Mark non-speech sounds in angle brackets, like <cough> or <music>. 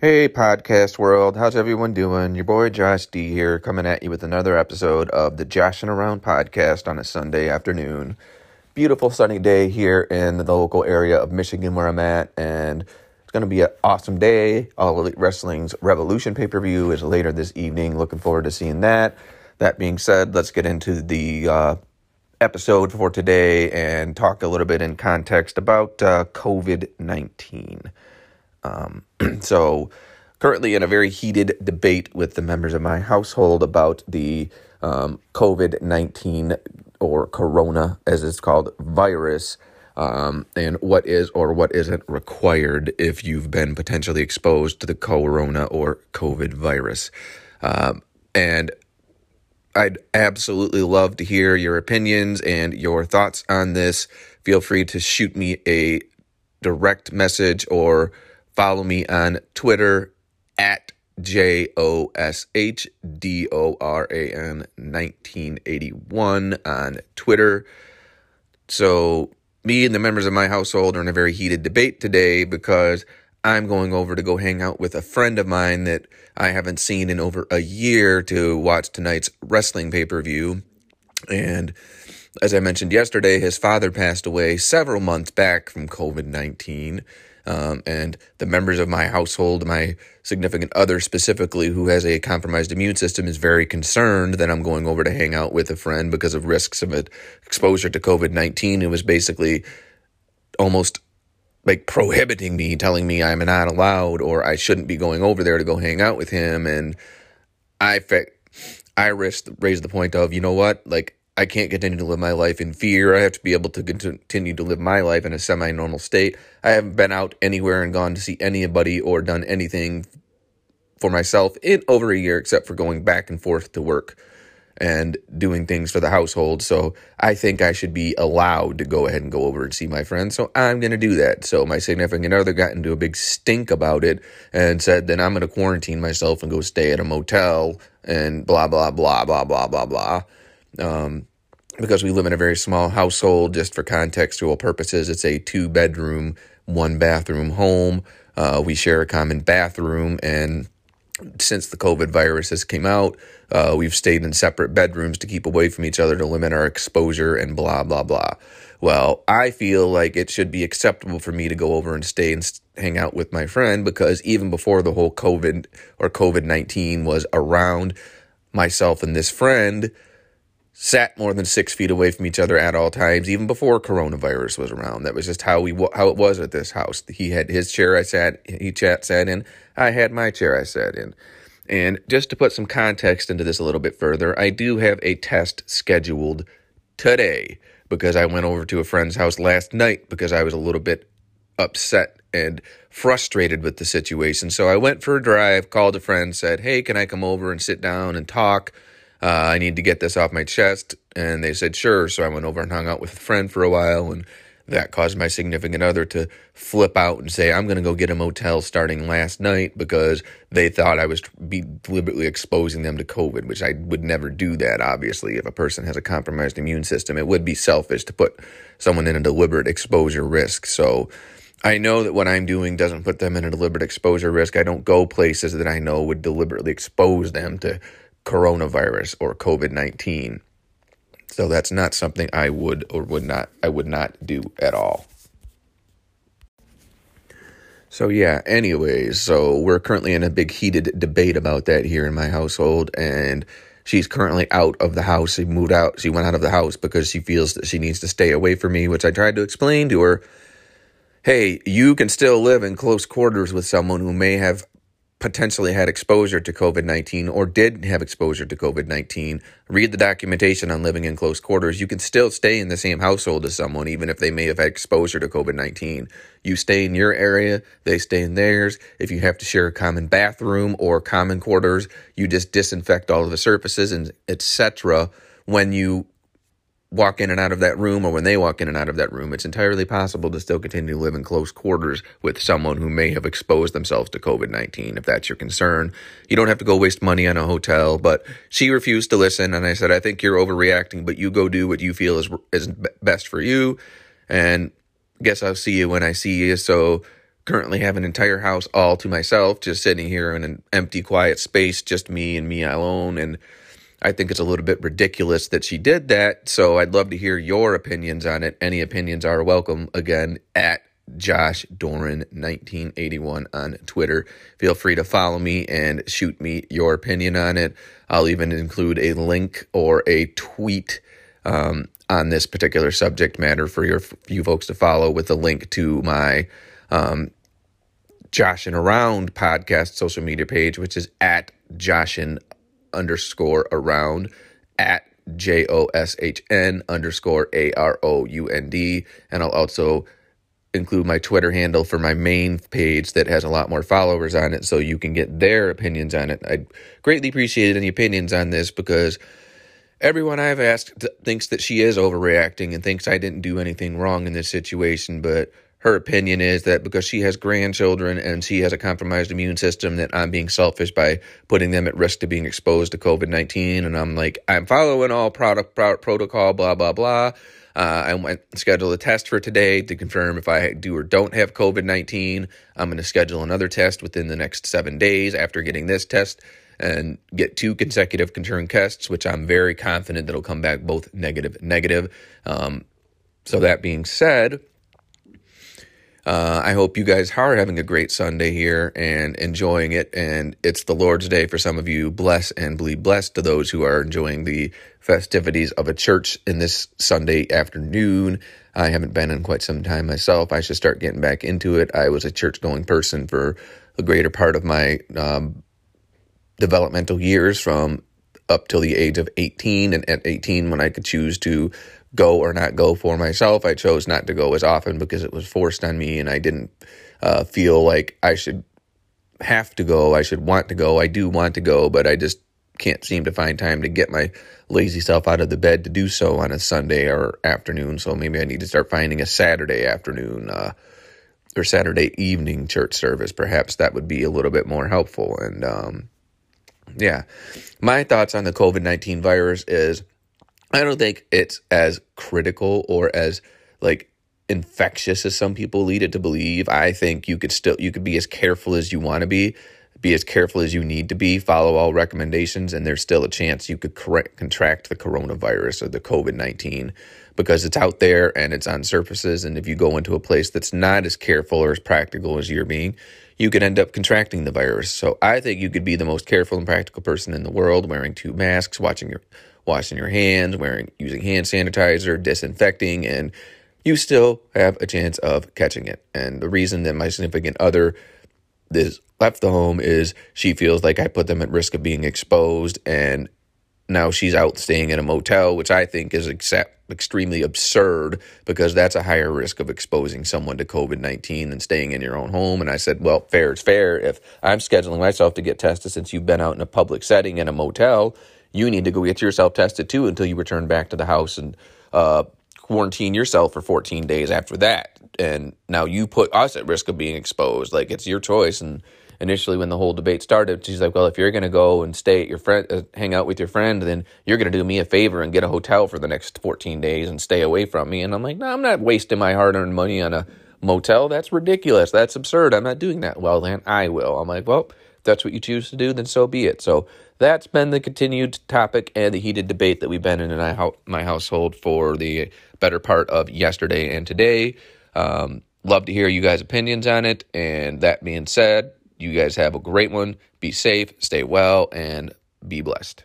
Hey, podcast world. How's everyone doing? Your boy Josh D here, coming at you with another episode of the Joshing Around podcast on a Sunday afternoon. Beautiful sunny day here in the local area of Michigan where I'm at, and it's going to be an awesome day. All Elite Wrestling's Revolution pay per view is later this evening. Looking forward to seeing that. That being said, let's get into the uh, episode for today and talk a little bit in context about uh, COVID 19. Um, <clears throat> so, currently in a very heated debate with the members of my household about the um, COVID 19 or corona, as it's called, virus. Um, and what is or what isn't required if you've been potentially exposed to the corona or COVID virus. Um, and I'd absolutely love to hear your opinions and your thoughts on this. Feel free to shoot me a direct message or Follow me on Twitter at J O S H D O R A N 1981 on Twitter. So, me and the members of my household are in a very heated debate today because I'm going over to go hang out with a friend of mine that I haven't seen in over a year to watch tonight's wrestling pay per view. And as I mentioned yesterday, his father passed away several months back from COVID 19. Um, and the members of my household, my significant other specifically, who has a compromised immune system, is very concerned that I'm going over to hang out with a friend because of risks of exposure to COVID 19. It was basically almost like prohibiting me, telling me I'm not allowed or I shouldn't be going over there to go hang out with him. And I, I risked, raised the point of, you know what, like I can't continue to live my life in fear. I have to be able to continue to live my life in a semi normal state. I haven't been out anywhere and gone to see anybody or done anything for myself in over a year, except for going back and forth to work and doing things for the household. So I think I should be allowed to go ahead and go over and see my friends. So I'm going to do that. So my significant other got into a big stink about it and said then I'm going to quarantine myself and go stay at a motel and blah, blah, blah, blah, blah, blah, blah. Um, because we live in a very small household, just for contextual purposes, it's a two bedroom, one bathroom home. Uh, we share a common bathroom, and since the COVID virus has came out, uh, we've stayed in separate bedrooms to keep away from each other to limit our exposure and blah blah blah. Well, I feel like it should be acceptable for me to go over and stay and hang out with my friend because even before the whole COVID or COVID nineteen was around, myself and this friend sat more than six feet away from each other at all times, even before coronavirus was around. That was just how we how it was at this house. He had his chair I sat he chat sat in. I had my chair I sat in. And just to put some context into this a little bit further, I do have a test scheduled today because I went over to a friend's house last night because I was a little bit upset and frustrated with the situation. So I went for a drive, called a friend, said, "Hey, can I come over and sit down and talk?" Uh, I need to get this off my chest. And they said, sure. So I went over and hung out with a friend for a while. And that caused my significant other to flip out and say, I'm going to go get a motel starting last night because they thought I was be deliberately exposing them to COVID, which I would never do that, obviously. If a person has a compromised immune system, it would be selfish to put someone in a deliberate exposure risk. So, I know that what I'm doing doesn't put them in a deliberate exposure risk. I don't go places that I know would deliberately expose them to coronavirus or COVID 19. So that's not something I would or would not I would not do at all. So yeah, anyways, so we're currently in a big heated debate about that here in my household and she's currently out of the house. She moved out. She went out of the house because she feels that she needs to stay away from me, which I tried to explain to her. Hey, you can still live in close quarters with someone who may have potentially had exposure to COVID 19 or did have exposure to COVID 19, read the documentation on living in close quarters. You can still stay in the same household as someone, even if they may have had exposure to COVID 19. You stay in your area, they stay in theirs. If you have to share a common bathroom or common quarters, you just disinfect all of the surfaces and etc. when you walk in and out of that room or when they walk in and out of that room, it's entirely possible to still continue to live in close quarters with someone who may have exposed themselves to COVID 19, if that's your concern. You don't have to go waste money on a hotel, but she refused to listen. And I said, I think you're overreacting, but you go do what you feel is, is best for you. And guess I'll see you when I see you. So, currently have an entire house all to myself, just sitting here in an empty, quiet space, just me and me alone. And I think it's a little bit ridiculous that she did that. So I'd love to hear your opinions on it. Any opinions are welcome. Again, at Josh Doran 1981 on Twitter. Feel free to follow me and shoot me your opinion on it. I'll even include a link or a tweet um, on this particular subject matter for your you folks to follow with a link to my um, Joshin Around podcast social media page, which is at Joshin underscore around at J O S H N underscore A R O U N D. And I'll also include my Twitter handle for my main page that has a lot more followers on it so you can get their opinions on it. I greatly appreciate any opinions on this because everyone I've asked thinks that she is overreacting and thinks I didn't do anything wrong in this situation, but her opinion is that because she has grandchildren and she has a compromised immune system that I'm being selfish by putting them at risk to being exposed to COVID-19 and I'm like I'm following all product protocol blah blah blah uh, I went schedule a test for today to confirm if I do or don't have COVID 19. I'm going to schedule another test within the next seven days after getting this test and get two consecutive confirmed tests, which I'm very confident that'll come back both negative, negative. Um, so that being said, uh, I hope you guys are having a great Sunday here and enjoying it. And it's the Lord's Day for some of you. Bless and be blessed to those who are enjoying the festivities of a church in this Sunday afternoon. I haven't been in quite some time myself. I should start getting back into it. I was a church going person for a greater part of my um, developmental years from up till the age of 18. And at 18, when I could choose to go or not go for myself. I chose not to go as often because it was forced on me and I didn't uh, feel like I should have to go. I should want to go. I do want to go, but I just can't seem to find time to get my lazy self out of the bed to do so on a Sunday or afternoon. So maybe I need to start finding a Saturday afternoon uh, or Saturday evening church service. Perhaps that would be a little bit more helpful. And um, yeah, my thoughts on the COVID 19 virus is I don't think it's as critical or as like infectious as some people lead it to believe. I think you could still you could be as careful as you want to be, be as careful as you need to be, follow all recommendations, and there's still a chance you could correct, contract the coronavirus or the COVID nineteen because it's out there and it's on surfaces. And if you go into a place that's not as careful or as practical as you're being, you could end up contracting the virus. So I think you could be the most careful and practical person in the world, wearing two masks, watching your washing your hands, wearing using hand sanitizer, disinfecting, and you still have a chance of catching it. And the reason that my significant other is left the home is she feels like I put them at risk of being exposed and now she's out staying in a motel, which I think is accept, extremely absurd because that's a higher risk of exposing someone to COVID 19 than staying in your own home. And I said, well, fair is fair. If I'm scheduling myself to get tested since you've been out in a public setting in a motel, you need to go get yourself tested too until you return back to the house and uh, quarantine yourself for 14 days after that. And now you put us at risk of being exposed. Like it's your choice. And initially, when the whole debate started, she's like, "Well, if you're going to go and stay at your friend, uh, hang out with your friend, then you're going to do me a favor and get a hotel for the next 14 days and stay away from me." And I'm like, "No, I'm not wasting my hard-earned money on a motel. That's ridiculous. That's absurd. I'm not doing that." Well, then I will. I'm like, "Well." If that's what you choose to do, then so be it. So that's been the continued topic and the heated debate that we've been in in my household for the better part of yesterday and today. Um, love to hear you guys' opinions on it. And that being said, you guys have a great one. Be safe, stay well, and be blessed.